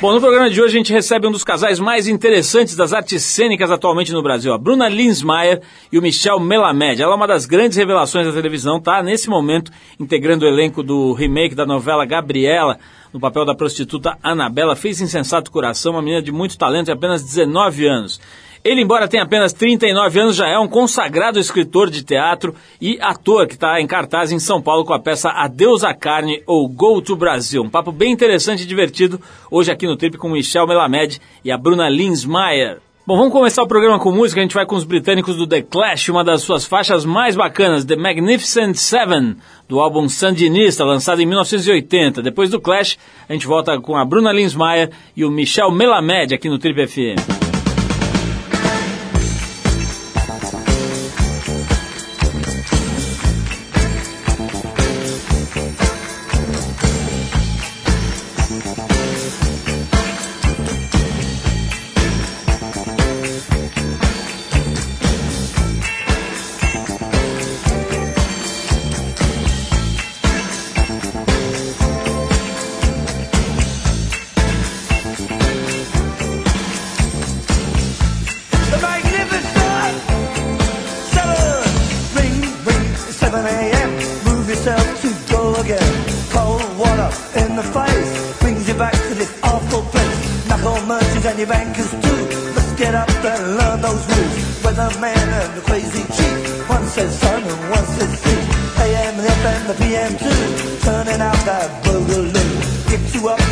Bom, no programa de hoje a gente recebe um dos casais mais interessantes das artes cênicas atualmente no Brasil, a Bruna Linsmeyer e o Michel Melamed. Ela é uma das grandes revelações da televisão, tá nesse momento integrando o elenco do remake da novela Gabriela, no papel da prostituta Anabela, fez Insensato Coração, uma menina de muito talento e apenas 19 anos. Ele, embora tenha apenas 39 anos, já é um consagrado escritor de teatro e ator que está em cartaz em São Paulo com a peça Adeus à Carne ou Go to Brasil. Um papo bem interessante e divertido hoje aqui no Trip com Michel Melamed e a Bruna Linsmeyer. Bom, vamos começar o programa com música. A gente vai com os britânicos do The Clash, uma das suas faixas mais bacanas, The Magnificent Seven, do álbum Sandinista, lançado em 1980. Depois do Clash, a gente volta com a Bruna Linsmeyer e o Michel Melamed aqui no Trip FM.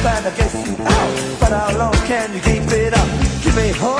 I guess you out. But how long can you keep it up? Give me home.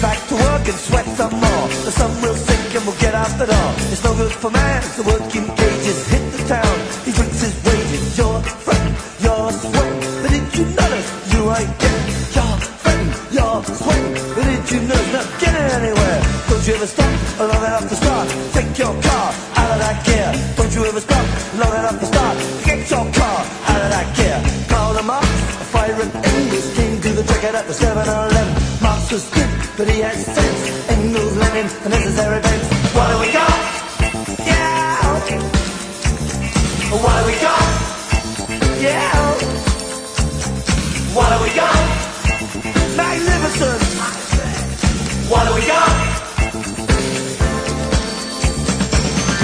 back to work and sweat some more. The sun will sink and we'll get out the door. It's no good for man to work in cages. Hit the town, he drinks his wages. Your friend, your sweat. But did you notice you ain't getting your friend, your sweat? But did you know not getting anywhere? Don't you ever stop long enough to start? Take your car out of that gear. Don't you ever stop long enough to start? Get your car out of that gear. Call them up, fire and aim. king. Do the checker at the 7-Eleven. Monsters but he has sense and knows Lenin and necessary bends. What do we got? Yeah. What do we got? Yeah. What do we got? Magnificent. What do we got?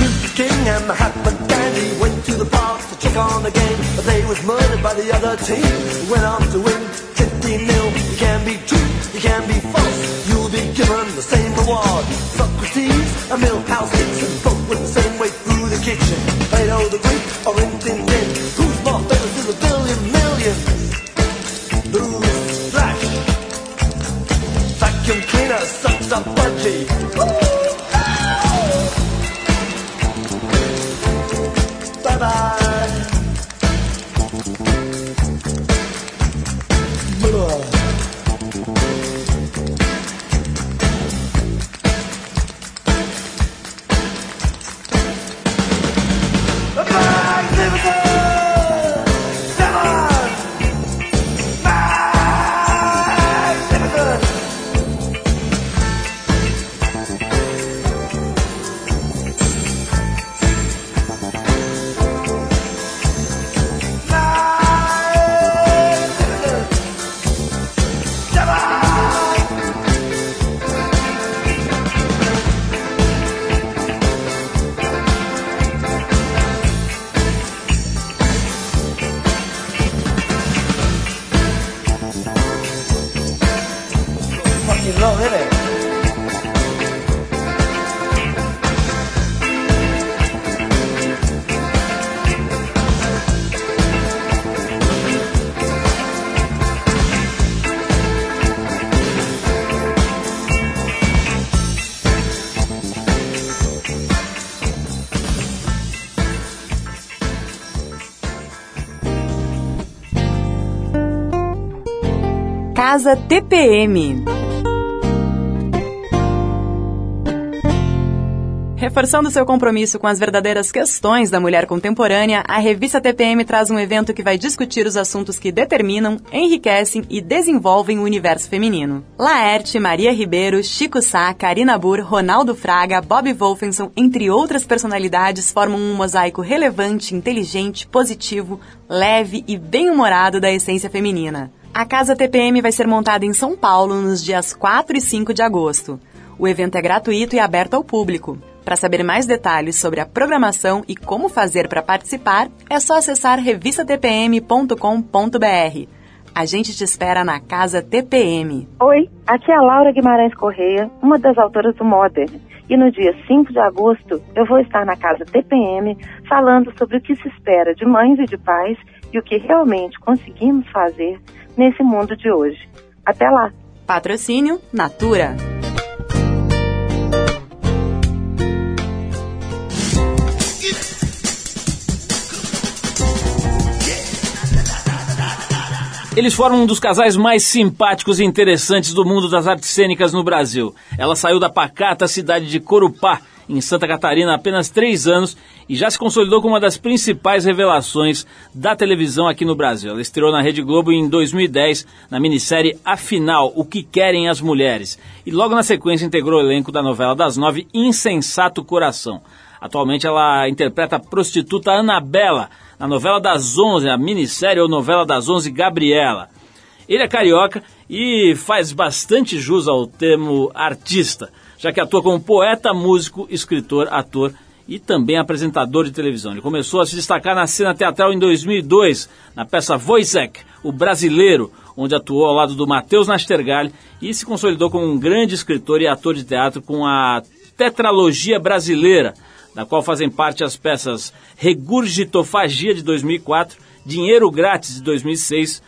Luther King and Mahatma Gandhi went to the park to check on the game, but they was murdered by the other team. Went on to win fifty-nil. Can be true you can be false. You'll be given the same reward. Socrates, a mill, pals, and Casa TPM. Reforçando seu compromisso com as verdadeiras questões da mulher contemporânea, a revista TPM traz um evento que vai discutir os assuntos que determinam, enriquecem e desenvolvem o universo feminino. Laerte, Maria Ribeiro, Chico Sá, Karina Burr, Ronaldo Fraga, Bob Wolfenson, entre outras personalidades, formam um mosaico relevante, inteligente, positivo, leve e bem-humorado da essência feminina. A Casa TPM vai ser montada em São Paulo nos dias 4 e 5 de agosto. O evento é gratuito e aberto ao público. Para saber mais detalhes sobre a programação e como fazer para participar, é só acessar revistatpm.com.br. A gente te espera na Casa TPM. Oi, aqui é a Laura Guimarães Correia, uma das autoras do Modern. E no dia 5 de agosto eu vou estar na Casa TPM falando sobre o que se espera de mães e de pais e o que realmente conseguimos fazer nesse mundo de hoje. Até lá! Patrocínio Natura. Eles formam um dos casais mais simpáticos e interessantes do mundo das artes cênicas no Brasil. Ela saiu da pacata cidade de Corupá, em Santa Catarina, há apenas três anos e já se consolidou como uma das principais revelações da televisão aqui no Brasil. Ela estreou na Rede Globo em 2010 na minissérie Afinal, O que Querem as Mulheres. E logo na sequência integrou o elenco da novela das nove Insensato Coração. Atualmente ela interpreta a prostituta Anabela na novela das onze, a minissérie ou novela das onze Gabriela. Ele é carioca e faz bastante jus ao termo artista, já que atua como poeta, músico, escritor, ator e também apresentador de televisão. Ele começou a se destacar na cena teatral em 2002, na peça Wojciech, o brasileiro, onde atuou ao lado do Matheus Nastergalli e se consolidou como um grande escritor e ator de teatro com a tetralogia brasileira, da qual fazem parte as peças Regurgitofagia de 2004, Dinheiro Grátis de 2006,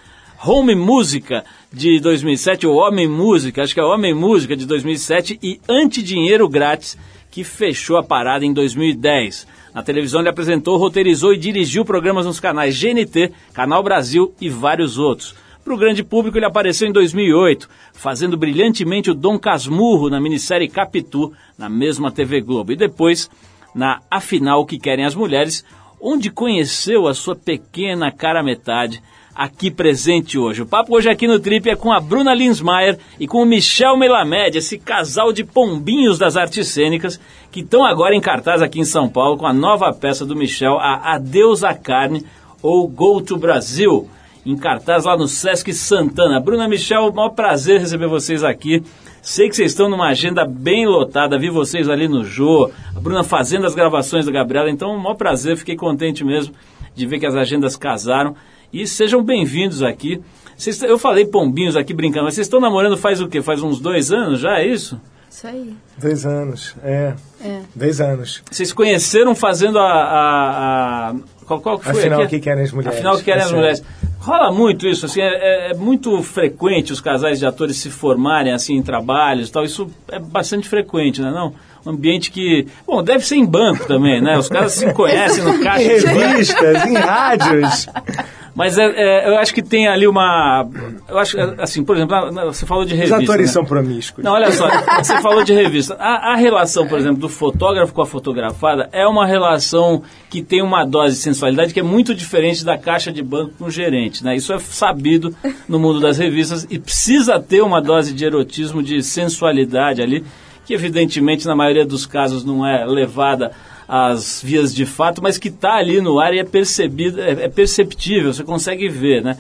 Home Música de 2007, ou Homem Música, acho que é Homem Música de 2007 e Antidinheiro Grátis, que fechou a parada em 2010. Na televisão ele apresentou, roteirizou e dirigiu programas nos canais GNT, Canal Brasil e vários outros. Para o grande público ele apareceu em 2008, fazendo brilhantemente o Dom Casmurro na minissérie Capitu, na mesma TV Globo. E depois na Afinal o que Querem as Mulheres, onde conheceu a sua pequena cara metade, aqui presente hoje. O papo hoje aqui no Trip é com a Bruna Linsmaier e com o Michel Melamed, esse casal de pombinhos das artes cênicas, que estão agora em cartaz aqui em São Paulo com a nova peça do Michel, a Adeus à Carne, ou Go to Brasil, em cartaz lá no Sesc Santana. Bruna Michel, maior prazer receber vocês aqui. Sei que vocês estão numa agenda bem lotada, vi vocês ali no Jô, a Bruna fazendo as gravações da Gabriela, então, um maior prazer, fiquei contente mesmo de ver que as agendas casaram. E sejam bem-vindos aqui. Vocês, eu falei pombinhos aqui brincando, mas vocês estão namorando faz o quê? Faz uns dois anos já, é isso? Isso aí. Dois anos, é. é. Dois anos. Vocês conheceram fazendo a. a, a qual, qual foi? Afinal, o que querem as mulheres. Afinal, o que querem as mulheres. Rola muito isso, assim, é, é, muito frequente os casais de atores se formarem assim em trabalhos e tal. Isso é bastante frequente, não é não? Um ambiente que, bom, deve ser em banco também, né? Os caras se conhecem no caixa. Em revistas, em rádios. Mas é, é, eu acho que tem ali uma. Eu acho, assim, por exemplo, você falou de revista. Os atores né? são promíscuos. Não, olha só, você falou de revista. A, a, relação, por exemplo, do fotógrafo com a fotografada é uma relação que tem uma dose de sensualidade que é muito diferente da caixa de banco com o gerente, né? Isso é sabido no mundo das revistas e precisa ter uma dose de erotismo, de sensualidade ali, que evidentemente na maioria dos casos não é levada as vias de fato, mas que está ali no ar e é percebido, é, é perceptível, você consegue ver, né?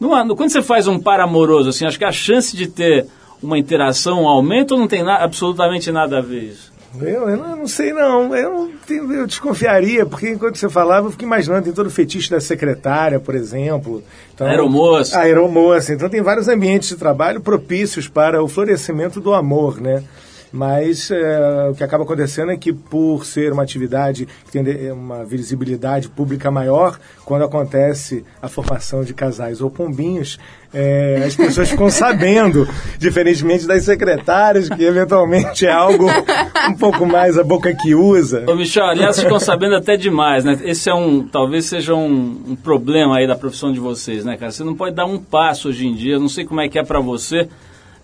Numa, quando você faz um par amoroso, assim, acho que a chance de ter uma interação aumenta ou não tem na, absolutamente nada a ver isso? Eu, eu, não, eu não sei, não. Eu, não eu desconfiaria, porque enquanto você falava, eu fico imaginando, tem todo o fetiche da secretária, por exemplo. Então, aeromoça. Aeromoça. Então tem vários ambientes de trabalho propícios para o florescimento do amor, né? Mas é, o que acaba acontecendo é que, por ser uma atividade que tem uma visibilidade pública maior, quando acontece a formação de casais ou pombinhos, é, as pessoas ficam sabendo, diferentemente das secretárias, que eventualmente é algo um pouco mais a boca que usa. Ô, Michel, aliás, ficam sabendo até demais, né? Esse é um, talvez seja um, um problema aí da profissão de vocês, né, cara? Você não pode dar um passo hoje em dia, não sei como é que é para você,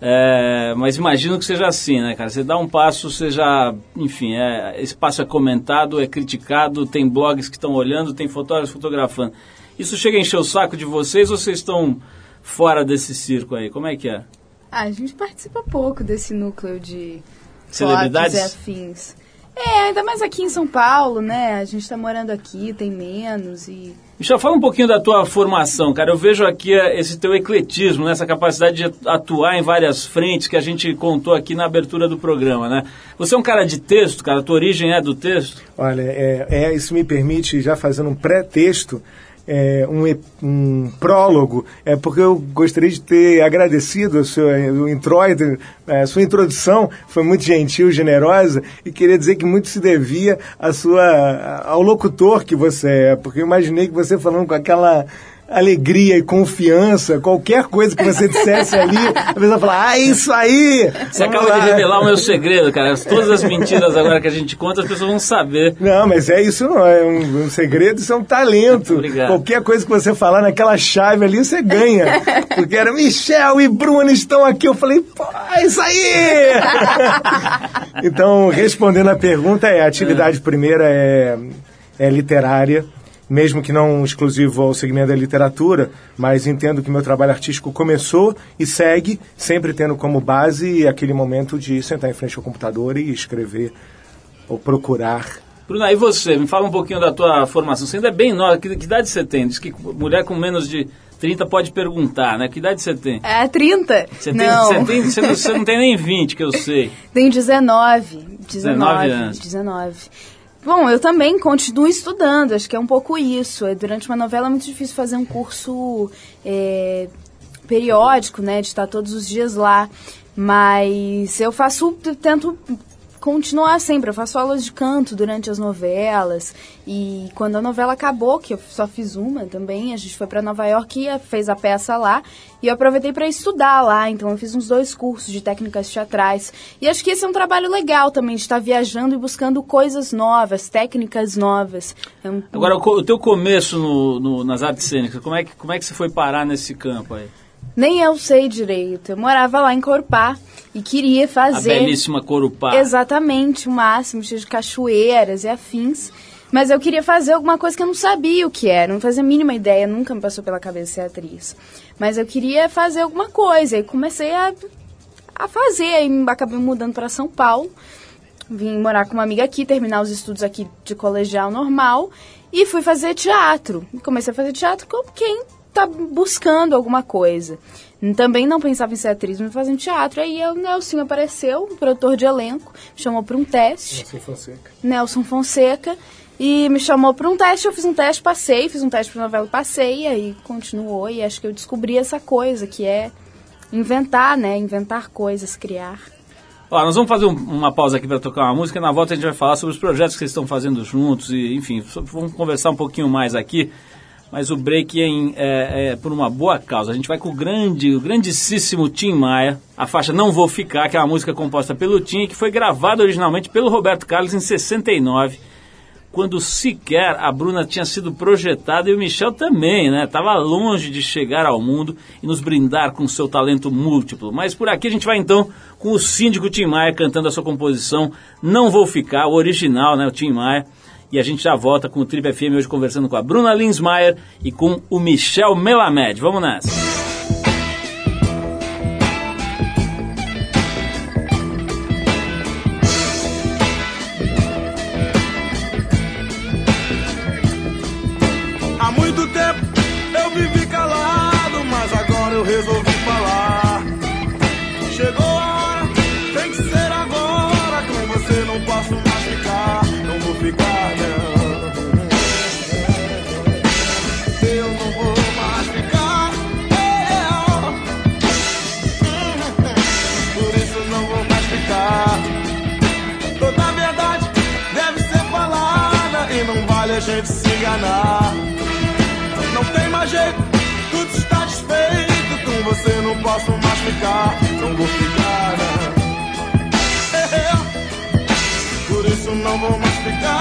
é, mas imagino que seja assim, né, cara? Você dá um passo, você já, enfim, é, esse passo é comentado, é criticado, tem blogs que estão olhando, tem fotógrafos fotografando. Isso chega a encher o saco de vocês ou vocês estão fora desse circo aí? Como é que é? Ah, a gente participa pouco desse núcleo de celebridades e afins. É, ainda mais aqui em São Paulo, né? A gente está morando aqui, tem menos e Michel, fala um pouquinho da tua formação, cara. Eu vejo aqui eh, esse teu ecletismo, né? essa capacidade de atuar em várias frentes que a gente contou aqui na abertura do programa, né? Você é um cara de texto, cara? A tua origem é do texto? Olha, é, é isso me permite, já fazendo um pré-texto, é, um, um, prólogo, é porque eu gostaria de ter agradecido o seu o introito, a sua introdução, foi muito gentil, generosa, e queria dizer que muito se devia a sua, ao locutor que você é, porque eu imaginei que você falando com aquela alegria e confiança, qualquer coisa que você dissesse ali, a pessoa fala, ah, isso aí! Você acaba lá. de revelar o meu segredo, cara. Todas as mentiras agora que a gente conta, as pessoas vão saber. Não, mas é isso não é um, um segredo, isso é um talento. Obrigado. Qualquer coisa que você falar naquela chave ali, você ganha. Porque era Michel e Bruno estão aqui. Eu falei, pô, é isso aí! então, respondendo a pergunta, é, a atividade é. primeira é, é literária mesmo que não exclusivo ao segmento da literatura, mas entendo que meu trabalho artístico começou e segue, sempre tendo como base aquele momento de sentar em frente ao computador e escrever ou procurar. Bruna, e você? Me fala um pouquinho da tua formação. Você ainda é bem nova. Que, que idade você tem? Diz que mulher com menos de 30 pode perguntar, né? Que idade você tem? É, 30. Você, tem, não. Você, tem, você, não, você não tem nem 20, que eu sei. Tenho 19. 19, 19 anos. 19. Bom, eu também continuo estudando, acho que é um pouco isso. É, durante uma novela é muito difícil fazer um curso é, periódico, né, de estar todos os dias lá. Mas eu faço, tento continuar sempre. Eu faço aulas de canto durante as novelas. E quando a novela acabou, que eu só fiz uma também, a gente foi para Nova York e fez a peça lá. E eu aproveitei para estudar lá. Então eu fiz uns dois cursos de técnicas teatrais. E acho que esse é um trabalho legal também, de estar viajando e buscando coisas novas, técnicas novas. É um... Agora, o teu começo no, no, nas artes cênicas, como é, que, como é que você foi parar nesse campo aí? Nem eu sei direito. Eu morava lá em Corpá e queria fazer. A belíssima Corupá. Exatamente, o máximo, cheio de cachoeiras e afins. Mas eu queria fazer alguma coisa que eu não sabia o que era, não fazia a mínima ideia, nunca me passou pela cabeça ser atriz. Mas eu queria fazer alguma coisa e comecei a, a fazer. Aí acabei mudando para São Paulo, vim morar com uma amiga aqui, terminar os estudos aqui de colegial normal e fui fazer teatro. Comecei a fazer teatro com quem tá buscando alguma coisa. Também não pensava em ser atriz, mas fazendo teatro. Aí o Nelson apareceu, o produtor de elenco, me chamou para um teste. Nelson Fonseca. Nelson Fonseca. E me chamou para um teste, eu fiz um teste, passei, fiz um teste para novela, passei, e aí continuou. E acho que eu descobri essa coisa, que é inventar, né? Inventar coisas, criar. Ó, nós vamos fazer um, uma pausa aqui para tocar uma música. Na volta a gente vai falar sobre os projetos que vocês estão fazendo juntos e, enfim, vamos conversar um pouquinho mais aqui mas o break é, é, é, por uma boa causa. A gente vai com o grande, o grandíssimo Tim Maia, a faixa Não Vou Ficar, que é uma música composta pelo Tim que foi gravada originalmente pelo Roberto Carlos em 69, quando sequer a Bruna tinha sido projetada e o Michel também, né? Tava longe de chegar ao mundo e nos brindar com seu talento múltiplo. Mas por aqui a gente vai então com o síndico Tim Maia cantando a sua composição Não Vou Ficar, o original, né? O Tim Maia. E a gente já volta com o Trip FM hoje conversando com a Bruna Linsmaier e com o Michel Melamed. Vamos nessa! A gente se enganar. Não tem mais jeito, tudo está desfeito. Com você não posso mais ficar, não vou ficar, não. É, é. Por isso não vou mais ficar.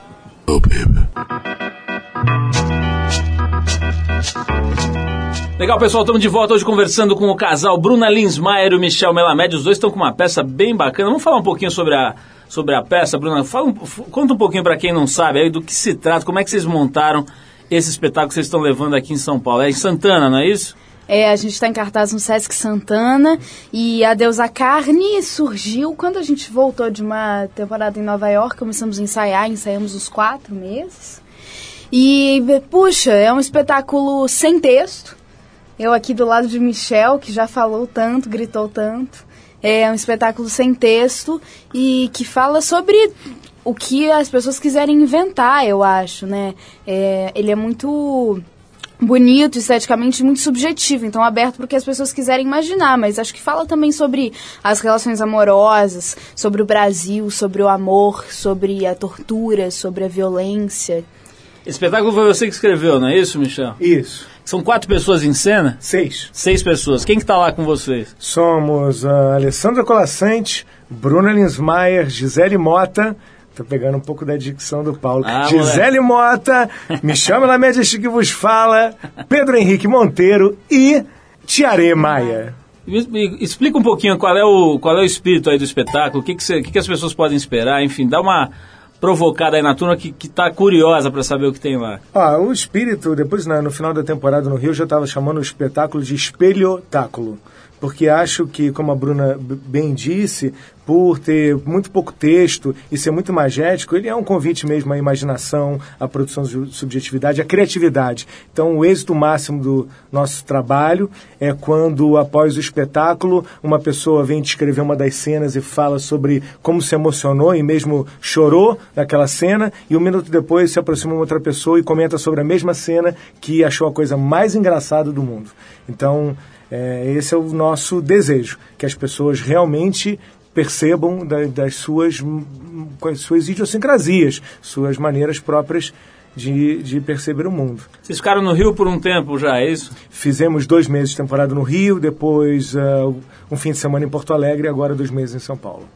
Legal, pessoal, estamos de volta hoje conversando com o casal Bruna Linsmaier e o Michel Melamed. Os dois estão com uma peça bem bacana. Vamos falar um pouquinho sobre a, sobre a peça, Bruna. Fala um, conta um pouquinho para quem não sabe aí do que se trata, como é que vocês montaram esse espetáculo que vocês estão levando aqui em São Paulo. É em Santana, não é isso? É, a gente está em cartaz no Sesc Santana e a Deusa Carne surgiu quando a gente voltou de uma temporada em Nova York, começamos a ensaiar, ensaiamos uns quatro meses. E, puxa, é um espetáculo sem texto. Eu aqui do lado de Michel, que já falou tanto, gritou tanto. É um espetáculo sem texto e que fala sobre o que as pessoas quiserem inventar, eu acho, né? É, ele é muito bonito, esteticamente muito subjetivo, então aberto para o que as pessoas quiserem imaginar, mas acho que fala também sobre as relações amorosas, sobre o Brasil, sobre o amor, sobre a tortura, sobre a violência. Esse espetáculo foi você que escreveu, não é isso, Michel? Isso. São quatro pessoas em cena? Seis. Seis pessoas. Quem que está lá com vocês? Somos a Alessandra Colassante, Bruna Linsmaier, Gisele Mota, Tô pegando um pouco da dicção do Paulo. Ah, Gisele moleque. Mota, me chama na média que vos fala, Pedro Henrique Monteiro e Tiare Maia. Explica um pouquinho qual é o, qual é o espírito aí do espetáculo, o que, que, cê, que, que as pessoas podem esperar, enfim, dá uma provocada aí na turma que está curiosa para saber o que tem lá. Ah, o espírito, depois no final da temporada no Rio, já estava chamando o espetáculo de espelhotáculo porque acho que, como a Bruna bem disse, por ter muito pouco texto e ser muito magético, ele é um convite mesmo à imaginação, à produção de subjetividade, à criatividade. Então, o êxito máximo do nosso trabalho é quando, após o espetáculo, uma pessoa vem descrever uma das cenas e fala sobre como se emocionou e mesmo chorou naquela cena, e um minuto depois se aproxima uma outra pessoa e comenta sobre a mesma cena que achou a coisa mais engraçada do mundo. Então, é, esse é o nosso desejo, que as pessoas realmente percebam da, das suas, suas idiosincrasias, suas maneiras próprias de, de perceber o mundo. Vocês ficaram no Rio por um tempo já, é isso? Fizemos dois meses de temporada no Rio, depois uh, um fim de semana em Porto Alegre e agora dois meses em São Paulo.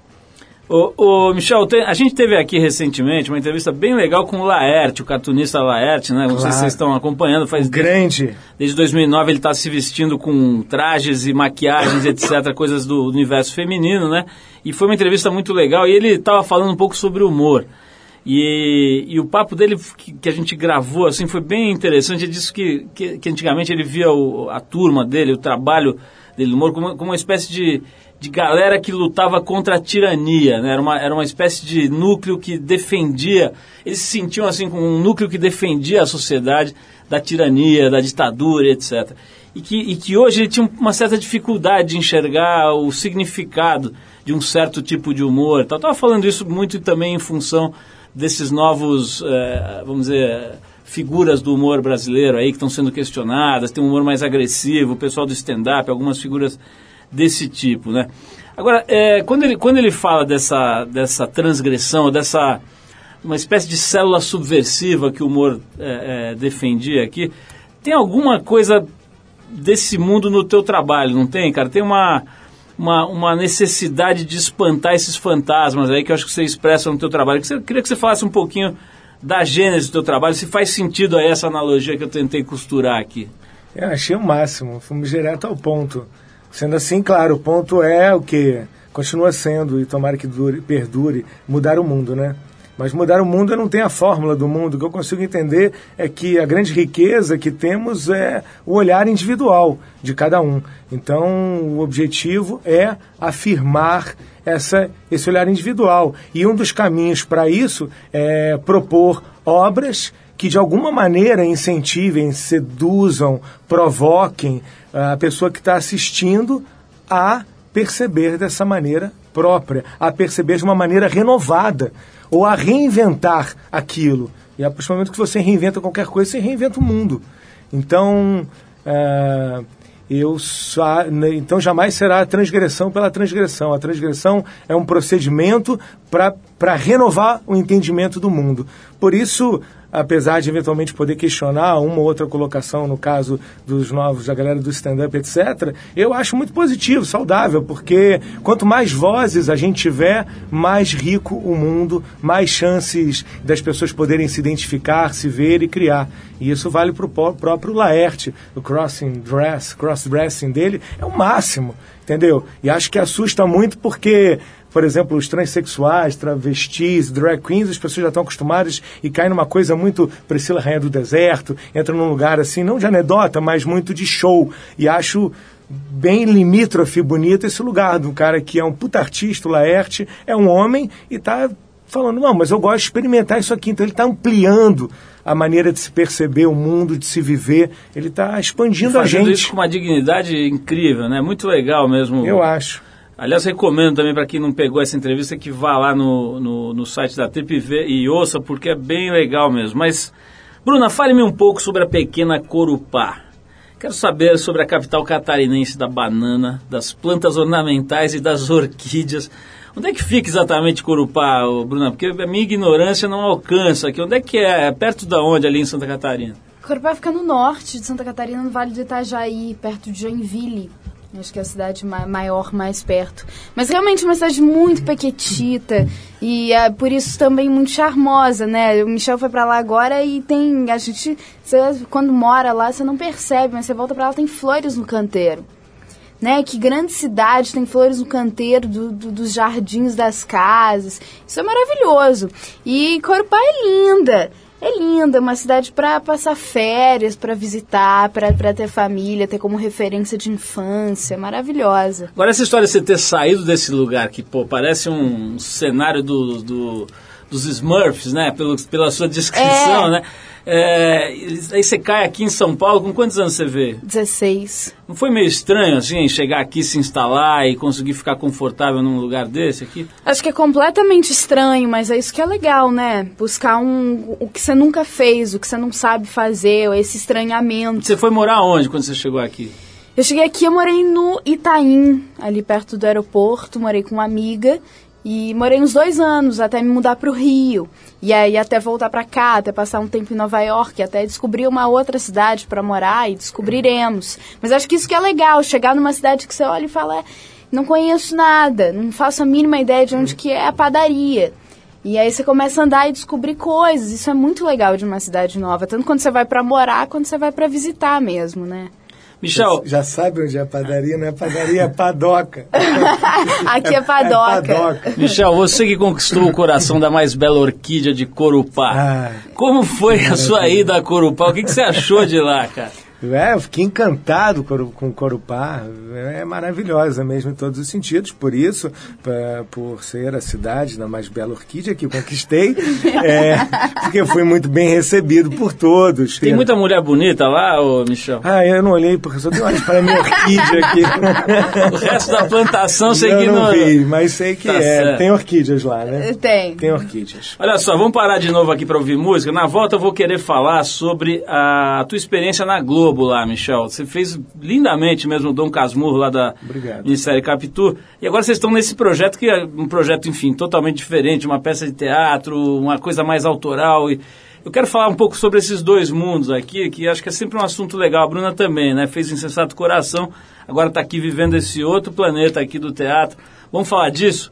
Ô, ô, Michel, tem, a gente teve aqui recentemente uma entrevista bem legal com o Laerte, o cartunista Laerte, né? Não claro. sei se vocês estão acompanhando. Faz Grande. Desde, desde 2009 ele está se vestindo com trajes e maquiagens, etc., coisas do universo feminino, né? E foi uma entrevista muito legal e ele estava falando um pouco sobre humor. E, e o papo dele que, que, a gente gravou assim foi bem interessante. Ele disse que, que, que antigamente ele via o, a turma dele, o trabalho dele no humor como, como uma espécie de, de galera que lutava contra a tirania, né? Era uma, era uma espécie de núcleo que defendia, eles se sentiam assim como um núcleo que defendia a sociedade da tirania, da ditadura, etc. E que, e que hoje ele tinha uma certa dificuldade de enxergar o significado de um certo tipo de humor. Estava falando isso muito também em função desses novos, é, vamos dizer, figuras do humor brasileiro aí que estão sendo questionadas, tem um humor mais agressivo, o pessoal do stand-up, algumas figuras desse tipo, né? Agora, é, quando, ele, quando ele fala dessa, dessa transgressão, dessa uma espécie de célula subversiva que o humor é, é, defendia aqui, tem alguma coisa desse mundo no teu trabalho, não tem, cara? Tem uma, uma, uma necessidade de espantar esses fantasmas aí que eu acho que você expressa no teu trabalho. Eu queria que você falasse um pouquinho da gênese do teu trabalho, se faz sentido aí essa analogia que eu tentei costurar aqui. Eu achei o máximo, fomos direto ao ponto. Sendo assim, claro, o ponto é o que continua sendo, e tomara que dure, perdure, mudar o mundo, né? Mas mudar o mundo eu não tenho a fórmula do mundo. O que eu consigo entender é que a grande riqueza que temos é o olhar individual de cada um. Então, o objetivo é afirmar essa, esse olhar individual. E um dos caminhos para isso é propor obras que de alguma maneira incentivem, seduzam, provoquem a pessoa que está assistindo a perceber dessa maneira própria, a perceber de uma maneira renovada ou a reinventar aquilo. E a partir do momento que você reinventa qualquer coisa, você reinventa o mundo. Então, é, eu né, então jamais será transgressão pela transgressão. A transgressão é um procedimento para renovar o entendimento do mundo. Por isso, apesar de eventualmente poder questionar uma ou outra colocação, no caso dos novos, da galera do stand-up, etc., eu acho muito positivo, saudável, porque quanto mais vozes a gente tiver, mais rico o mundo, mais chances das pessoas poderem se identificar, se ver e criar. E isso vale para o próprio Laerte, o crossing dress, cross-dressing dele é o máximo, entendeu? E acho que assusta muito porque por exemplo, os transexuais, travestis, drag queens, as pessoas já estão acostumadas e caem numa coisa muito Priscila Rainha do Deserto, entra num lugar assim, não de anedota, mas muito de show. E acho bem limítrofe bonito esse lugar do cara que é um puta artista, o Laerte, é um homem e está falando, não, mas eu gosto de experimentar isso aqui. Então ele está ampliando a maneira de se perceber o mundo, de se viver. Ele está expandindo a gente. isso com uma dignidade incrível, né? Muito legal mesmo. Eu acho. Aliás, recomendo também para quem não pegou essa entrevista que vá lá no, no, no site da Trip e, ouça, porque é bem legal mesmo. Mas, Bruna, fale-me um pouco sobre a pequena Corupá. Quero saber sobre a capital catarinense da banana, das plantas ornamentais e das orquídeas. Onde é que fica exatamente Corupá, Bruna? Porque a minha ignorância não alcança aqui. Onde é que é? é perto da onde ali em Santa Catarina? Corupá fica no norte de Santa Catarina, no Vale do Itajaí, perto de Joinville. Acho que é a cidade maior, mais perto. Mas realmente é uma cidade muito pequetita e é por isso também muito charmosa, né? O Michel foi para lá agora e tem. A gente. Você, quando mora lá, você não percebe, mas você volta para lá tem flores no canteiro. Né? Que grande cidade tem flores no canteiro do, do, dos jardins das casas. Isso é maravilhoso. E Corupá é linda é linda, é uma cidade para passar férias, para visitar, para ter família, ter como referência de infância, maravilhosa. Agora essa história de você ter saído desse lugar que pô, parece um cenário do, do dos Smurfs, né? Pelo, pela sua descrição, é. né? É, aí você cai aqui em São Paulo, com quantos anos você vê? 16. Não foi meio estranho, assim, chegar aqui, se instalar e conseguir ficar confortável num lugar desse aqui? Acho que é completamente estranho, mas é isso que é legal, né? Buscar um, o que você nunca fez, o que você não sabe fazer, esse estranhamento. Você foi morar onde quando você chegou aqui? Eu cheguei aqui, eu morei no Itaim, ali perto do aeroporto, morei com uma amiga e morei uns dois anos até me mudar para o Rio. E aí até voltar para cá, até passar um tempo em Nova York, até descobrir uma outra cidade para morar e descobriremos. Mas acho que isso que é legal, chegar numa cidade que você olha e fala, é, não conheço nada, não faço a mínima ideia de onde que é a padaria. E aí você começa a andar e descobrir coisas. Isso é muito legal de uma cidade nova, tanto quando você vai para morar, quanto você vai para visitar mesmo, né? Michel. Já sabe onde é a padaria, não é padaria, é padoca. Aqui é padoca. É, padoca. Michel, você que conquistou o coração da mais bela orquídea de Corupá. Como foi a sua ida a Corupá? O que, que você achou de lá, cara? É, eu fiquei encantado com o Corupá. É maravilhosa mesmo em todos os sentidos. Por isso, pra, por ser a cidade da mais bela orquídea que conquistei, é, porque fui muito bem recebido por todos. Tem muita mulher bonita lá, ô Michel? Ah, eu não olhei porque eu só dei olhos para a minha orquídea aqui. o resto da plantação você Eu não vi, mas sei que tá é. Certo. Tem orquídeas lá, né? Tem. Tem orquídeas. Olha só, vamos parar de novo aqui para ouvir música. Na volta eu vou querer falar sobre a tua experiência na Globo lá, Michel. Você fez lindamente mesmo o Dom Casmurro lá da Obrigado. Ministério Capitu. E agora vocês estão nesse projeto que é um projeto, enfim, totalmente diferente, uma peça de teatro, uma coisa mais autoral e eu quero falar um pouco sobre esses dois mundos aqui, que acho que é sempre um assunto legal. A Bruna também, né? Fez Insensato Coração, agora está aqui vivendo esse outro planeta aqui do teatro. Vamos falar disso?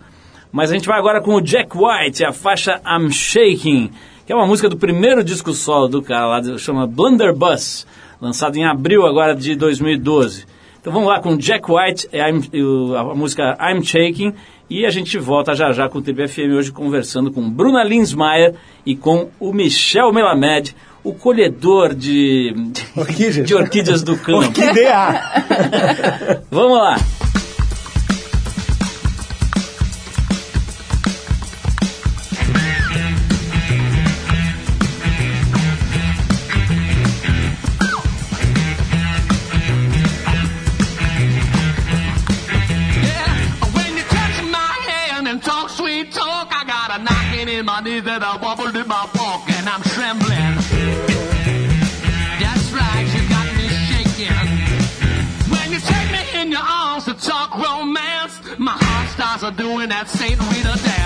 Mas a gente vai agora com o Jack White, a faixa I'm Shaking, que é uma música do primeiro disco solo do cara lá, chama Blunderbuss, lançado em abril agora de 2012. Então vamos lá com Jack White, a música I'm Shaking, e a gente volta já já com o TBFM hoje conversando com Bruna Linsmeyer e com o Michel Melamed, o colhedor de, orquídeas, de orquídeas do campo. Orquídea! Vamos lá! That I wobbled in my walk and I'm trembling. That's right, you got me shaking. When you take me in your arms to talk romance, my heart starts doing that Saint Rita dance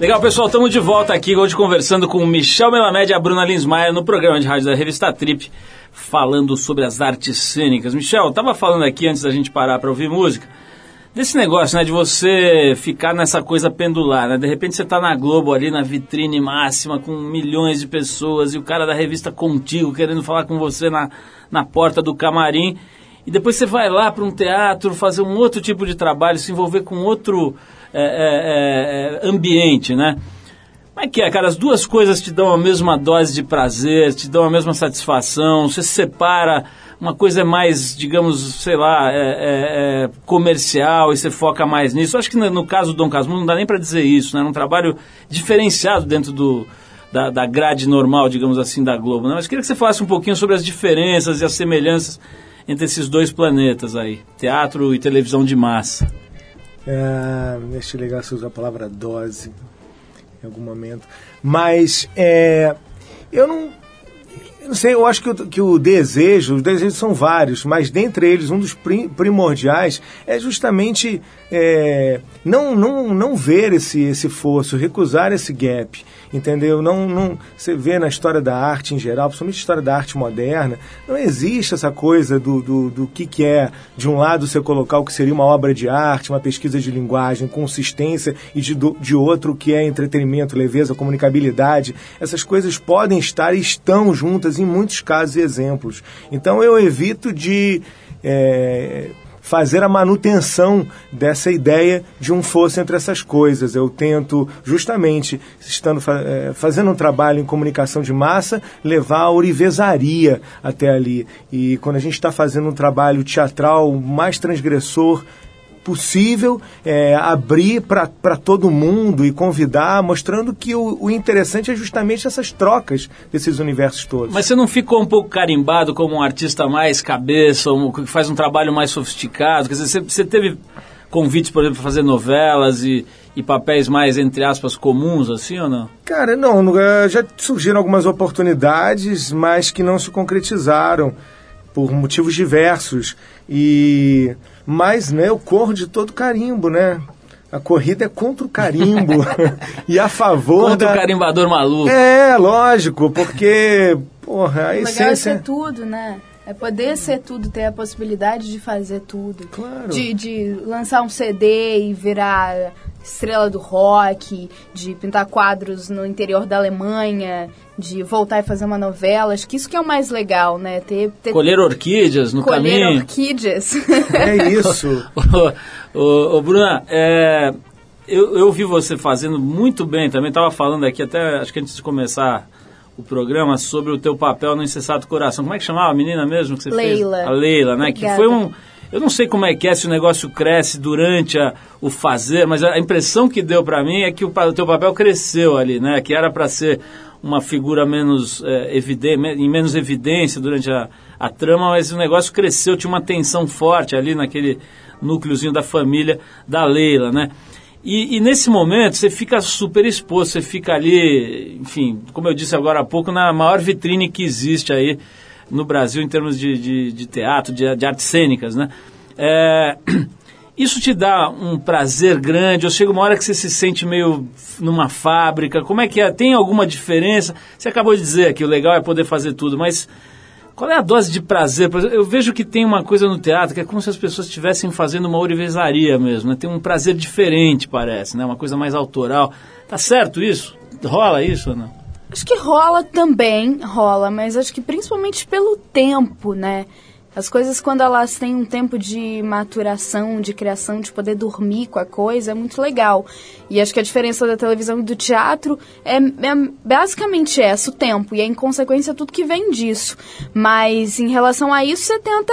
Legal, pessoal, estamos de volta aqui hoje conversando com Michel Melamed e a Bruna Linsmaier no programa de rádio da revista Trip, falando sobre as artes cênicas. Michel, estava falando aqui antes da gente parar para ouvir música, desse negócio, né, de você ficar nessa coisa pendular, né? De repente você está na Globo ali na vitrine máxima com milhões de pessoas e o cara da revista Contigo querendo falar com você na, na porta do camarim. E depois você vai lá para um teatro fazer um outro tipo de trabalho, se envolver com outro é, é, é, ambiente, né? Como é que é, cara? As duas coisas te dão a mesma dose de prazer, te dão a mesma satisfação, você se separa, uma coisa é mais, digamos, sei lá, é, é, é comercial e você foca mais nisso. Acho que no, no caso do Dom Casmurro não dá nem para dizer isso, né? É um trabalho diferenciado dentro do, da, da grade normal, digamos assim, da Globo. Né? Mas queria que você falasse um pouquinho sobre as diferenças e as semelhanças entre esses dois planetas aí, teatro e televisão de massa. É, achei legal você usar a palavra dose em algum momento. Mas é, eu não. Eu não sei, eu acho que o, que o desejo, os desejos são vários, mas dentre eles, um dos primordiais é justamente é, não, não, não ver esse, esse fosso, recusar esse gap entendeu? Não, não, você vê na história da arte em geral, principalmente história da arte moderna, não existe essa coisa do, do, do que, que é, de um lado, você colocar o que seria uma obra de arte, uma pesquisa de linguagem, consistência, e de, de outro que é entretenimento, leveza, comunicabilidade. Essas coisas podem estar e estão juntas em muitos casos e exemplos. Então eu evito de. É, fazer a manutenção dessa ideia de um fosso entre essas coisas. Eu tento, justamente, estando é, fazendo um trabalho em comunicação de massa, levar a orivesaria até ali. E quando a gente está fazendo um trabalho teatral mais transgressor, possível é, abrir para todo mundo e convidar, mostrando que o, o, interessante é justamente essas trocas desses universos todos. Mas você não ficou um pouco carimbado como um artista mais cabeça, um, que faz um trabalho mais sofisticado? Quer dizer, você, você teve convites, por exemplo, para fazer novelas e, e papéis mais, entre aspas, comuns, assim ou não? Cara, não, já surgiram algumas oportunidades, mas que não se concretizaram por motivos diversos. E mas, né, eu corro de todo carimbo, né? A corrida é contra o carimbo e a favor contra da... o carimbador maluco. É, lógico, porque, porra, a o essência... legal é ser tudo, né? É poder ser tudo, ter a possibilidade de fazer tudo. Claro. De, de lançar um CD e virar estrela do rock, de pintar quadros no interior da Alemanha, de voltar e fazer uma novela. Acho que isso que é o mais legal, né? Ter, ter... Colher orquídeas no Colher caminho. Colher orquídeas. É isso. ô, ô, ô, Bruna, é, eu, eu vi você fazendo muito bem também. Estava falando aqui até, acho que antes de começar o programa, sobre o teu papel no Insensato Coração. Como é que chamava a menina mesmo que você Leila. fez? A Leila, né? Obrigada. Que foi um eu não sei como é que é, se o negócio cresce durante a, o fazer, mas a impressão que deu para mim é que o, o teu papel cresceu ali, né? Que era para ser uma figura menos é, evidente, em menos evidência durante a, a trama, mas o negócio cresceu, tinha uma tensão forte ali naquele núcleozinho da família da Leila, né? E, e, nesse momento você fica super exposto, você fica ali, enfim, como eu disse agora há pouco, na maior vitrine que existe aí no Brasil em termos de, de, de teatro, de, de, artes cênicas, né? É, isso te dá um prazer grande? Ou chega uma hora que você se sente meio numa fábrica? Como é que é? Tem alguma diferença? Você acabou de dizer que o legal é poder fazer tudo, mas qual é a dose de prazer? Eu vejo que tem uma coisa no teatro que é como se as pessoas estivessem fazendo uma orivesaria mesmo, né? Tem um prazer diferente, parece, né? Uma coisa mais autoral. Tá certo isso? Rola isso ou não? Acho que rola também, rola, mas acho que principalmente pelo tempo, né? As coisas, quando elas têm um tempo de maturação, de criação, de poder dormir com a coisa, é muito legal. E acho que a diferença da televisão e do teatro é, é basicamente essa, o tempo. E é, em consequência, tudo que vem disso. Mas, em relação a isso, você tenta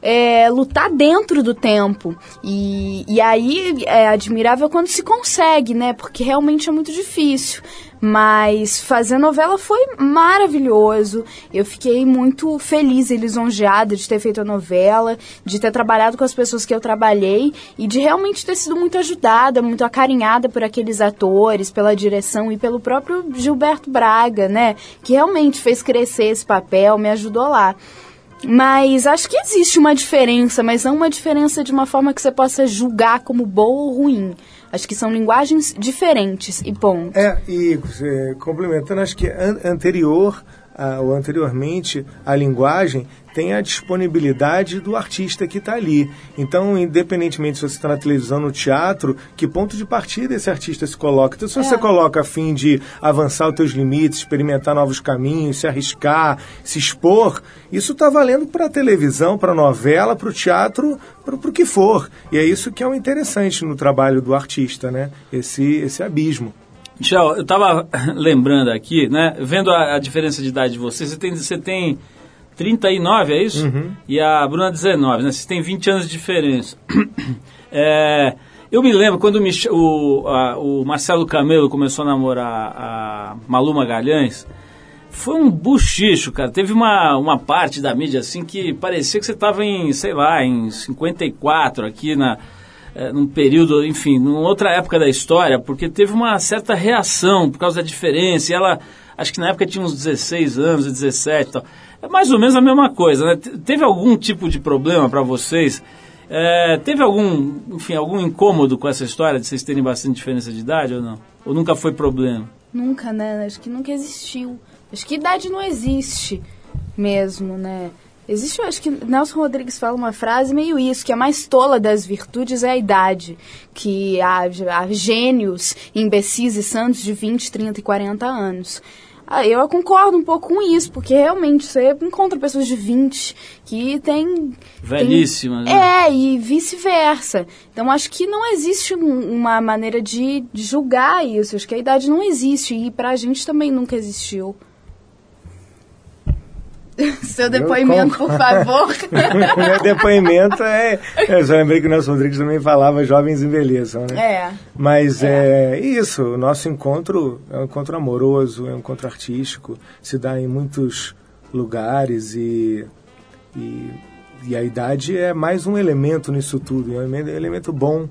é, lutar dentro do tempo. E, e aí é admirável quando se consegue, né? Porque realmente é muito difícil. Mas fazer novela foi maravilhoso. Eu fiquei muito feliz e lisonjeada de ter feito a novela, de ter trabalhado com as pessoas que eu trabalhei e de realmente ter sido muito ajudada, muito acarinhada por aqueles atores, pela direção e pelo próprio Gilberto Braga, né? Que realmente fez crescer esse papel, me ajudou lá. Mas acho que existe uma diferença, mas não uma diferença de uma forma que você possa julgar como boa ou ruim. Acho que são linguagens diferentes e ponto. É, e é, complementando, acho que an anterior a, ou anteriormente a linguagem tem a disponibilidade do artista que está ali. Então, independentemente se você está na televisão, no teatro, que ponto de partida esse artista se coloca. Então, se você é. coloca a fim de avançar os teus limites, experimentar novos caminhos, se arriscar, se expor, isso está valendo para a televisão, para a novela, para o teatro, para o que for. E é isso que é o interessante no trabalho do artista, né? Esse, esse abismo. Michel, eu estava lembrando aqui, né? Vendo a, a, diferença de idade de você, você tem, você tem 39, é isso? Uhum. E a Bruna 19, né? Vocês têm 20 anos de diferença. É, eu me lembro quando o, Michel, o, a, o Marcelo Camelo começou a namorar a Malu Magalhães, foi um buchicho, cara. Teve uma, uma parte da mídia assim que parecia que você estava em, sei lá, em 54 aqui na é, num período, enfim, numa outra época da história, porque teve uma certa reação por causa da diferença. E ela, acho que na época tinha uns 16 anos, 17 e tal. É mais ou menos a mesma coisa, né? Teve algum tipo de problema para vocês? É, teve algum, enfim, algum incômodo com essa história de vocês terem bastante diferença de idade ou não? Ou nunca foi problema? Nunca, né? Acho que nunca existiu. Acho que idade não existe mesmo, né? Existe, eu acho que Nelson Rodrigues fala uma frase meio isso, que a mais tola das virtudes é a idade, que há, há gênios, imbecis e santos de 20, 30 e 40 anos. Ah, eu concordo um pouco com isso, porque realmente você encontra pessoas de 20 que tem... Velhíssimas. Tem, né? É, e vice-versa. Então acho que não existe um, uma maneira de, de julgar isso. Acho que a idade não existe e pra gente também nunca existiu. Seu depoimento, por favor. Meu depoimento é. Eu só lembrei que o Nelson Rodrigues também falava jovens envelheçam, né? É. Mas é. é isso, o nosso encontro é um encontro amoroso, é um encontro artístico, se dá em muitos lugares e, e, e a idade é mais um elemento nisso tudo, é um elemento bom.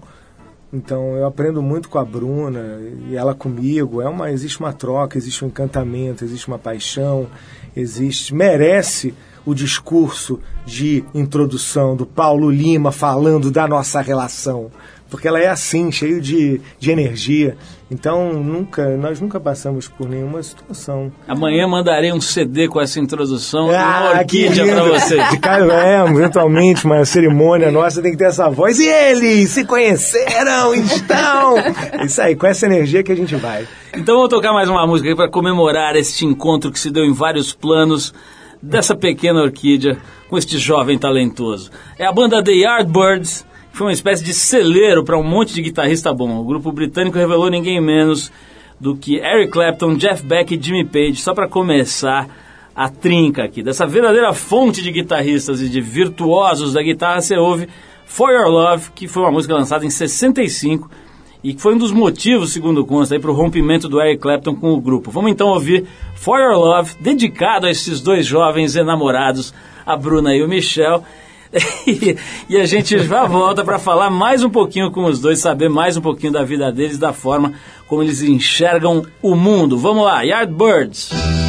Então eu aprendo muito com a Bruna e ela comigo. É uma existe uma troca, existe um encantamento, existe uma paixão, existe merece o discurso de introdução do Paulo Lima falando da nossa relação porque ela é assim, cheio de, de energia. Então, nunca, nós nunca passamos por nenhuma situação. Amanhã mandarei um CD com essa introdução ah, uma orquídea para você. De cara, é, eventualmente, uma cerimônia nossa tem que ter essa voz. E eles se conheceram, estão... Isso aí, com essa energia que a gente vai. Então, vou tocar mais uma música para comemorar este encontro que se deu em vários planos dessa pequena orquídea com este jovem talentoso. É a banda The Yardbirds foi uma espécie de celeiro para um monte de guitarrista bom. O grupo britânico revelou ninguém menos do que Eric Clapton, Jeff Beck e Jimmy Page, só para começar a trinca aqui. Dessa verdadeira fonte de guitarristas e de virtuosos da guitarra, você ouve For Your Love, que foi uma música lançada em 65 e que foi um dos motivos, segundo consta, para o rompimento do Eric Clapton com o grupo. Vamos então ouvir For Your Love, dedicado a esses dois jovens enamorados, a Bruna e o Michel. e a gente já volta para falar mais um pouquinho com os dois, saber mais um pouquinho da vida deles, da forma como eles enxergam o mundo. Vamos lá, Yardbirds. days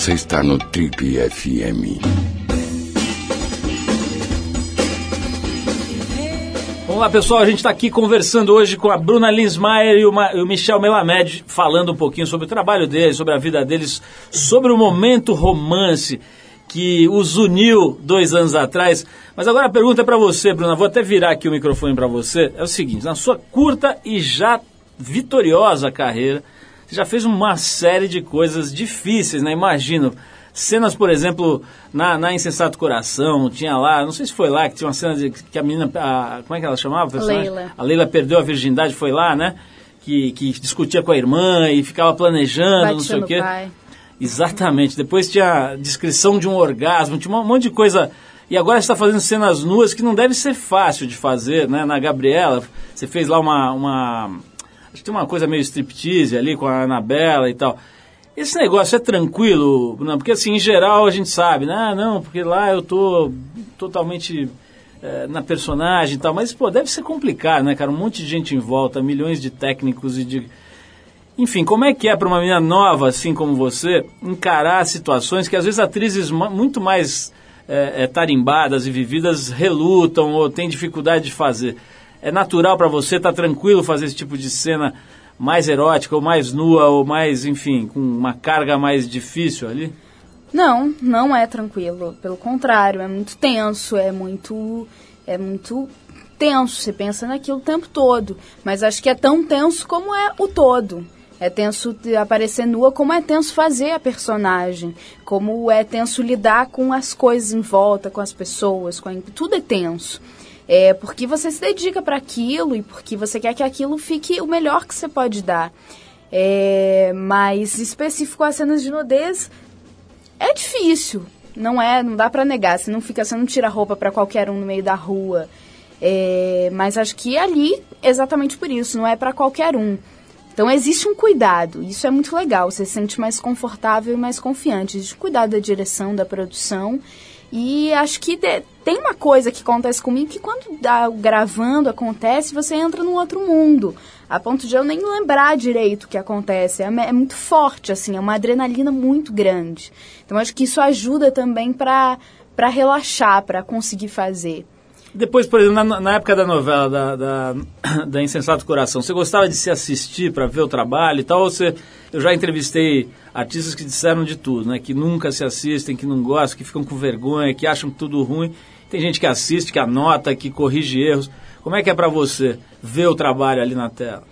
Você está no Trip FM. Vamos lá, pessoal. A gente está aqui conversando hoje com a Bruna Linsmaier e o, e o Michel Melamed, falando um pouquinho sobre o trabalho deles, sobre a vida deles, sobre o momento romance que os uniu dois anos atrás. Mas agora a pergunta é para você, Bruna. Vou até virar aqui o microfone para você. É o seguinte: na sua curta e já vitoriosa carreira, você já fez uma série de coisas difíceis, né? Imagino. Cenas, por exemplo, na, na Insensato Coração, tinha lá, não sei se foi lá, que tinha uma cena de que a menina, a- como é que ela chamava? a? Leila. A Leila perdeu a virgindade, foi lá, né? Que, que discutia com a irmã e ficava planejando, não Batia sei o quê. pai. Exatamente. Depois tinha a descrição de um orgasmo, tinha um monte de coisa. E agora você está fazendo cenas nuas que não deve ser fácil de fazer, né? Na Gabriela, você fez lá uma. uma acho que tem uma coisa meio striptease ali com a Anabela e tal. Esse negócio é tranquilo, Bruno? Porque assim, em geral a gente sabe, né? Ah, não, porque lá eu tô totalmente eh, na personagem e tal. Mas, pô, deve ser complicado, né, cara? Um monte de gente em volta, milhões de técnicos e de enfim, como é que é para uma menina nova, assim como você, encarar situações que às vezes atrizes muito mais é, é, tarimbadas e vividas relutam ou têm dificuldade de fazer? É natural para você, tá tranquilo fazer esse tipo de cena mais erótica ou mais nua ou mais, enfim, com uma carga mais difícil ali? Não, não é tranquilo. Pelo contrário, é muito tenso, é muito. É muito tenso. Você pensa naquilo o tempo todo. Mas acho que é tão tenso como é o todo. É tenso aparecer nua, como é tenso fazer a personagem. Como é tenso lidar com as coisas em volta, com as pessoas, com a... tudo é tenso. É porque você se dedica para aquilo e porque você quer que aquilo fique o melhor que você pode dar. É, mas específico as cenas de nudez, é difícil. Não é, não dá pra negar. Você não fica, você não tira roupa pra qualquer um no meio da rua. É, mas acho que ali, exatamente por isso, não é pra qualquer um. Então existe um cuidado. Isso é muito legal. Você se sente mais confortável e mais confiante. Existe cuidado da direção, da produção. E acho que de- tem uma coisa que acontece comigo que quando dá, gravando acontece, você entra num outro mundo. A ponto de eu nem lembrar direito o que acontece. É, é muito forte, assim, é uma adrenalina muito grande. Então acho que isso ajuda também pra relaxar, pra conseguir fazer. Depois, por exemplo, na, na época da novela da, da, da Insensato Coração, você gostava de se assistir para ver o trabalho e tal? Você, eu já entrevistei artistas que disseram de tudo, né? Que nunca se assistem, que não gostam, que ficam com vergonha, que acham tudo ruim. Tem gente que assiste, que anota, que corrige erros. Como é que é para você ver o trabalho ali na tela?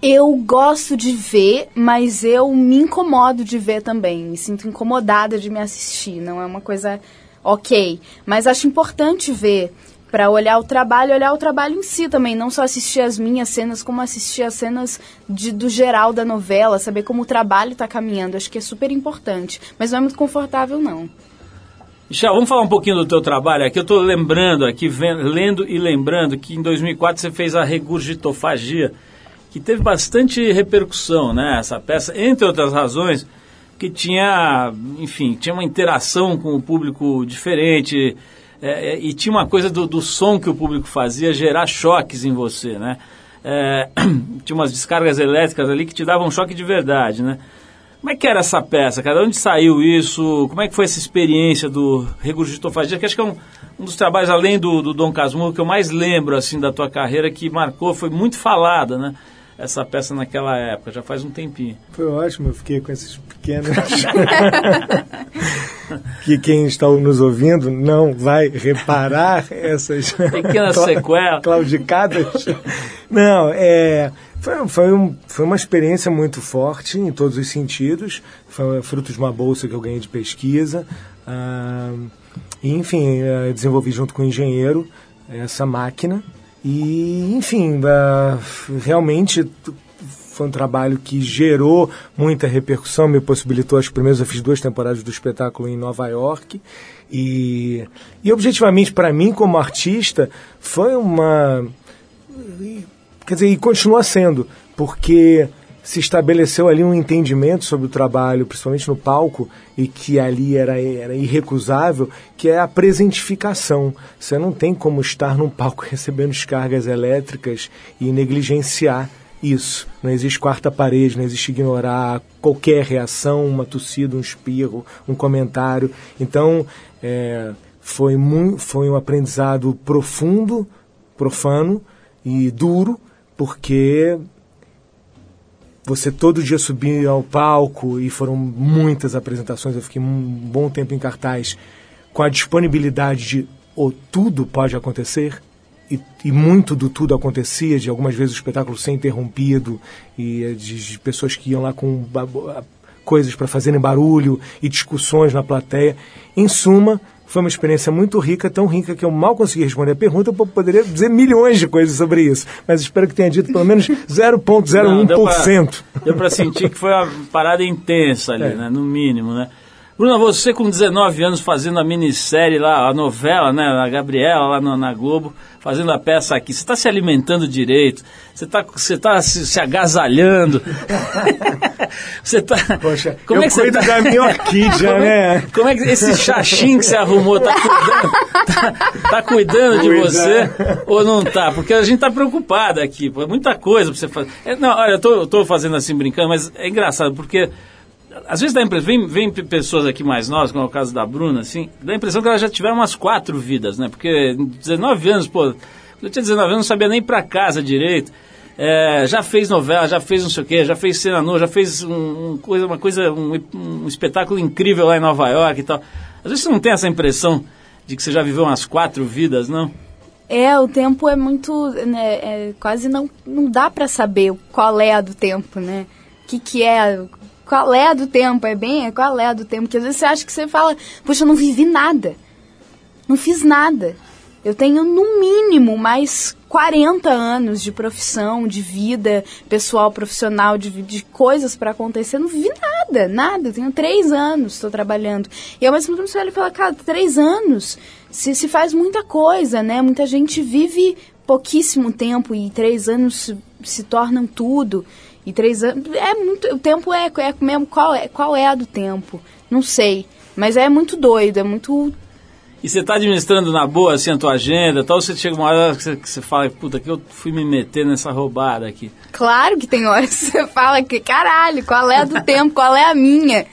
Eu gosto de ver, mas eu me incomodo de ver também. Me sinto incomodada de me assistir. Não é uma coisa ok. Mas acho importante ver para olhar o trabalho, olhar o trabalho em si também, não só assistir as minhas cenas, como assistir as cenas de, do geral da novela, saber como o trabalho está caminhando. Acho que é super importante. Mas não é muito confortável, não. Michel, vamos falar um pouquinho do teu trabalho aqui. Eu estou lembrando aqui, lendo e lembrando que em 2004 você fez a regurgitofagia, que teve bastante repercussão, né? Essa peça, entre outras razões, que tinha, enfim, tinha uma interação com o público diferente é, é, e tinha uma coisa do, do som que o público fazia gerar choques em você, né? É, tinha umas descargas elétricas ali que te davam um choque de verdade, né? Como é que era essa peça, cara? Onde saiu isso? Como é que foi essa experiência do regurgitofagia? Que acho que é um, um dos trabalhos, além do, do Dom Casmurro, que eu mais lembro, assim, da tua carreira, que marcou, foi muito falada, né? Essa peça naquela época, já faz um tempinho. Foi ótimo, eu fiquei com esses pequenos. que quem está nos ouvindo não vai reparar essas Pequenas sequelas. claudicadas. Não, é. Foi, foi, um, foi uma experiência muito forte em todos os sentidos. Foi fruto de uma bolsa que eu ganhei de pesquisa. Ah, enfim, eh, desenvolvi junto com o engenheiro essa máquina. E, enfim, ah, realmente foi um trabalho que gerou muita repercussão, me possibilitou as primeiras, eu fiz duas temporadas do espetáculo em Nova York. E, e objetivamente, para mim, como artista, foi uma. Quer dizer, e continua sendo, porque se estabeleceu ali um entendimento sobre o trabalho, principalmente no palco, e que ali era, era irrecusável, que é a presentificação. Você não tem como estar num palco recebendo descargas elétricas e negligenciar isso. Não existe quarta parede, não existe ignorar qualquer reação, uma tossida, um espirro, um comentário. Então, é, foi, muito, foi um aprendizado profundo, profano e duro, porque você todo dia subia ao palco e foram muitas apresentações, eu fiquei um bom tempo em cartaz com a disponibilidade de tudo pode acontecer e, e, muito do tudo acontecia, de algumas vezes o espetáculo ser interrompido e eh, de, de pessoas que iam lá com coisas para fazerem barulho e discussões na plateia. Em suma, foi uma experiência muito rica, tão rica que eu mal consegui responder a pergunta, eu poderia dizer milhões de coisas sobre isso, mas espero que tenha dito pelo menos 0,01%. Deu para sentir que foi uma parada intensa ali, é. né? no mínimo, né? Bruna, você com 19 anos fazendo a minissérie lá, a novela, né, a Gabriela lá no, na Globo, fazendo a peça aqui. Você está se alimentando direito, você está você tá se, se agasalhando. você está. Poxa, como eu é que cuido tá... da minha orquídea, como é, né? Como é que esse chachim que você arrumou tá cuidando, tá, tá cuidando de você ou não tá? Porque a gente está preocupado aqui, pô, é muita coisa para você fazer. É, não, olha, eu tô, eu tô fazendo assim brincando, mas é engraçado porque às vezes dá a impressão, vem, vem pessoas aqui mais novas, como é o caso da Bruna, assim, dá a impressão que elas já tiveram umas quatro vidas, né? Porque 19 anos, pô, eu tinha 19 anos, não sabia nem pra casa direito. É, já fez novela, já fez não sei o quê, já fez cena nua, já fez um, um, coisa, uma coisa, um, um, espetáculo incrível lá em Nova York e tal. Às vezes você não tem essa impressão de que você já viveu umas quatro vidas, não? É, o tempo é muito, né, é, quase não, não dá para saber qual é a do tempo, né? O que, que é, qual é a do tempo, é bem, é qual é a do tempo, que às vezes você acha que você fala, puxa, eu não vivi nada, não fiz nada. Eu tenho no mínimo mais 40 anos de profissão, de vida pessoal, profissional, de, de coisas para acontecer. Não vivi nada, nada. Eu tenho três anos, estou trabalhando. E ao mesmo tempo você olha e fala, cara, três anos se, se faz muita coisa, né? Muita gente vive pouquíssimo tempo e três anos se, se tornam tudo. E três anos. É muito. O tempo é, é mesmo. Qual é, qual é a do tempo? Não sei. Mas é muito doido, é muito. E você está administrando na boa assim a tua agenda tal? Você chega uma hora que você, que você fala, puta, que eu fui me meter nessa roubada aqui. Claro que tem horas que você fala que, caralho, qual é a do tempo, qual é a minha?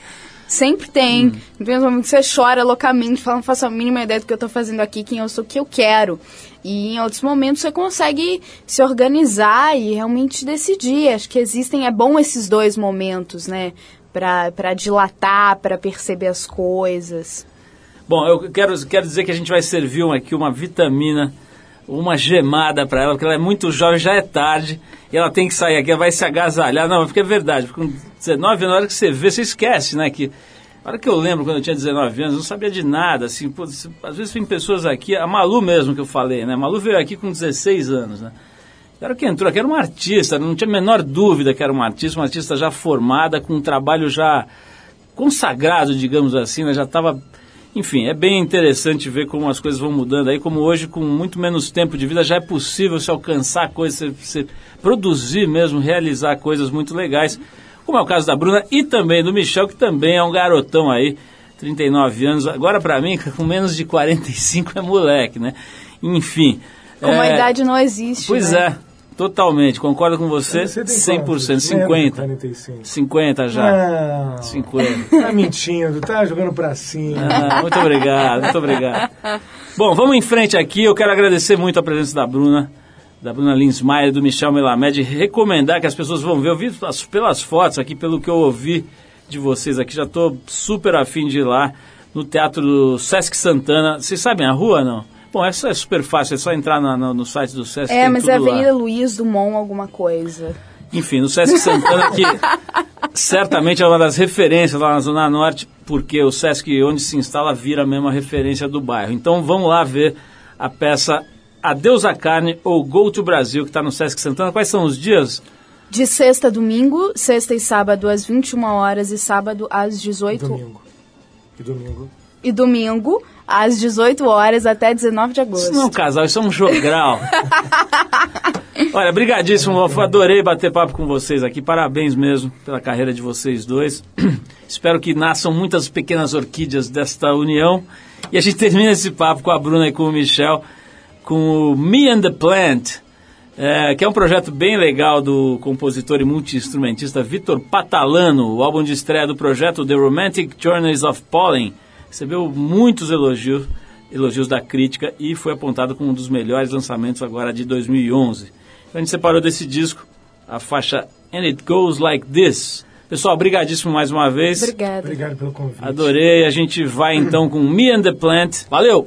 Sempre tem. Hum. que você chora loucamente, fala, não faço a mínima ideia do que eu estou fazendo aqui, quem eu sou, o que eu quero. E em outros momentos você consegue se organizar e realmente decidir. Acho que existem, é bom esses dois momentos, né? Para dilatar, para perceber as coisas. Bom, eu quero, quero dizer que a gente vai servir aqui uma vitamina, uma gemada para ela, porque ela é muito jovem, já é tarde, e ela tem que sair aqui, ela vai se agasalhar. Não, porque é verdade, com 19 anos, na hora que você vê, você esquece, né? Que a hora que eu lembro, quando eu tinha 19 anos, eu não sabia de nada, assim, pô, às vezes tem pessoas aqui, a Malu mesmo que eu falei, né? A Malu veio aqui com 16 anos, né? A hora que entrou aqui era uma artista, não tinha a menor dúvida que era uma artista, uma artista já formada, com um trabalho já consagrado, digamos assim, né? Já estava... Enfim, é bem interessante ver como as coisas vão mudando aí, como hoje, com muito menos tempo de vida, já é possível se alcançar coisas, se, se produzir mesmo, realizar coisas muito legais como é o caso da Bruna e também do Michel, que também é um garotão aí, 39 anos. Agora, para mim, com menos de 45 é moleque, né? Enfim. Como é... a idade não existe. Pois né? é. Totalmente, concordo com você, você 100%, 50. 45. 50 já. Não. 50. Tá mentindo, tá jogando pra cima. Ah, muito obrigado, muito obrigado. Bom, vamos em frente aqui. Eu quero agradecer muito a presença da Bruna da Bruna Linsmaier, do Michel Melamed, recomendar que as pessoas vão ver. Eu vi pelas fotos aqui, pelo que eu ouvi de vocês aqui, já estou super afim de ir lá no Teatro do Sesc Santana. Vocês sabem a rua, não? Bom, essa é super fácil, é só entrar na, no, no site do Sesc. É, mas é Avenida lá. Luiz Dumont alguma coisa. Enfim, no Sesc Santana, que certamente é uma das referências lá na Zona Norte, porque o Sesc, onde se instala, vira a mesma referência do bairro. Então vamos lá ver a peça Adeus à Carne ou Go to Brasil, que está no Sesc Santana. Quais são os dias? De sexta a domingo, sexta e sábado às 21 horas e sábado às 18 Domingo. E domingo. E domingo às 18 horas até 19 de agosto. Isso não é um casal, isso é um jogral. Olha, brigadíssimo, adorei bater papo com vocês aqui. Parabéns mesmo pela carreira de vocês dois. Espero que nasçam muitas pequenas orquídeas desta união. E a gente termina esse papo com a Bruna e com o Michel com o Me and the Plant, é, que é um projeto bem legal do compositor e multi-instrumentista Vitor Patalano. O álbum de estreia do projeto The Romantic Journeys of Pollen recebeu muitos elogios, elogios da crítica e foi apontado como um dos melhores lançamentos agora de 2011. Então a gente separou desse disco a faixa And It Goes Like This. Pessoal, obrigadíssimo mais uma vez. Obrigada. Obrigado pelo convite. Adorei. A gente vai então com Me and the Plant. Valeu!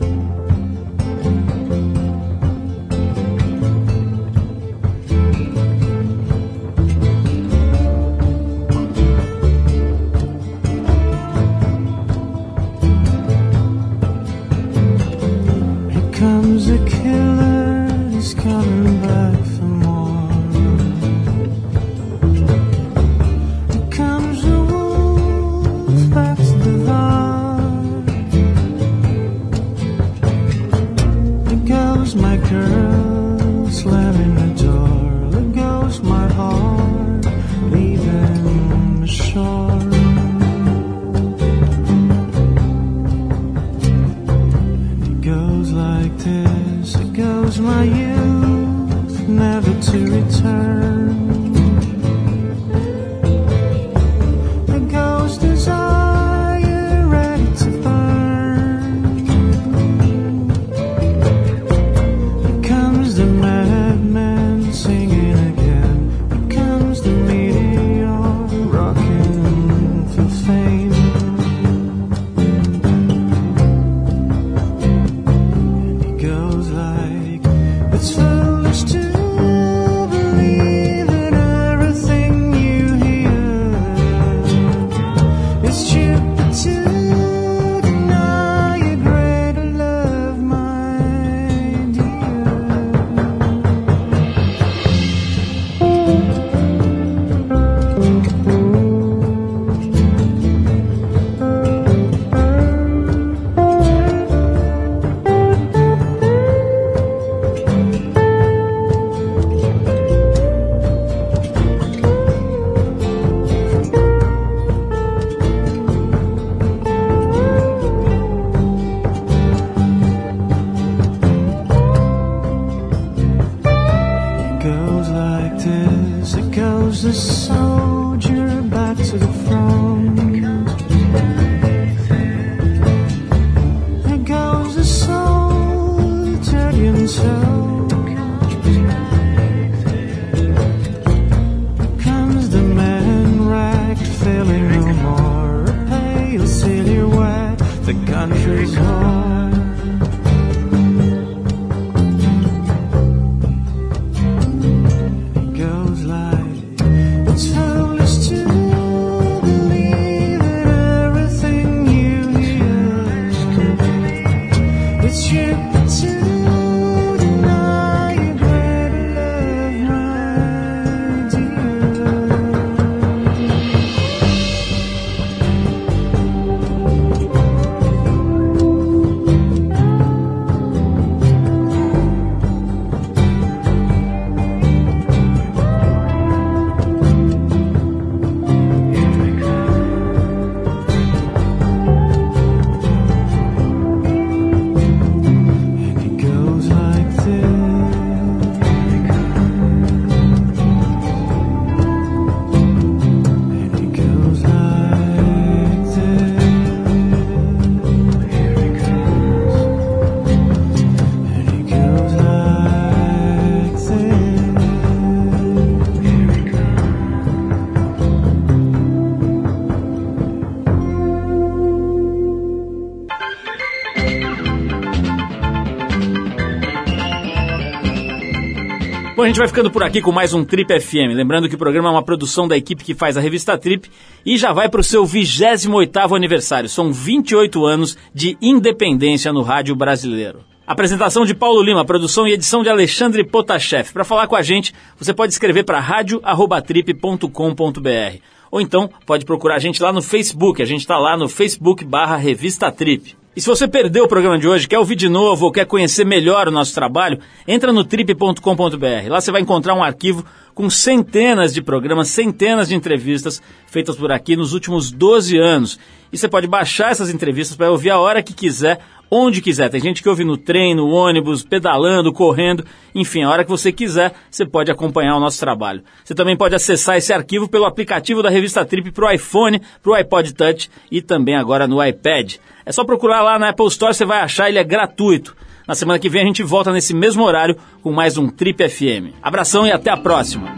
Bom, a gente vai ficando por aqui com mais um Trip FM. Lembrando que o programa é uma produção da equipe que faz a revista Trip e já vai para o seu 28º aniversário. São 28 anos de independência no rádio brasileiro. Apresentação de Paulo Lima, produção e edição de Alexandre Potashev. Para falar com a gente, você pode escrever para radio@trip.com.br ou então pode procurar a gente lá no Facebook. A gente está lá no Facebook barra Revista Trip. E se você perdeu o programa de hoje, quer ouvir de novo ou quer conhecer melhor o nosso trabalho, entra no trip.com.br. Lá você vai encontrar um arquivo com centenas de programas, centenas de entrevistas feitas por aqui nos últimos 12 anos. E você pode baixar essas entrevistas para ouvir a hora que quiser, onde quiser. Tem gente que ouve no trem, no ônibus, pedalando, correndo, enfim, a hora que você quiser, você pode acompanhar o nosso trabalho. Você também pode acessar esse arquivo pelo aplicativo da revista Trip para o iPhone, para o iPod Touch e também agora no iPad. É só procurar lá na Apple Store, você vai achar, ele é gratuito. Na semana que vem a gente volta nesse mesmo horário com mais um Trip FM. Abração e até a próxima!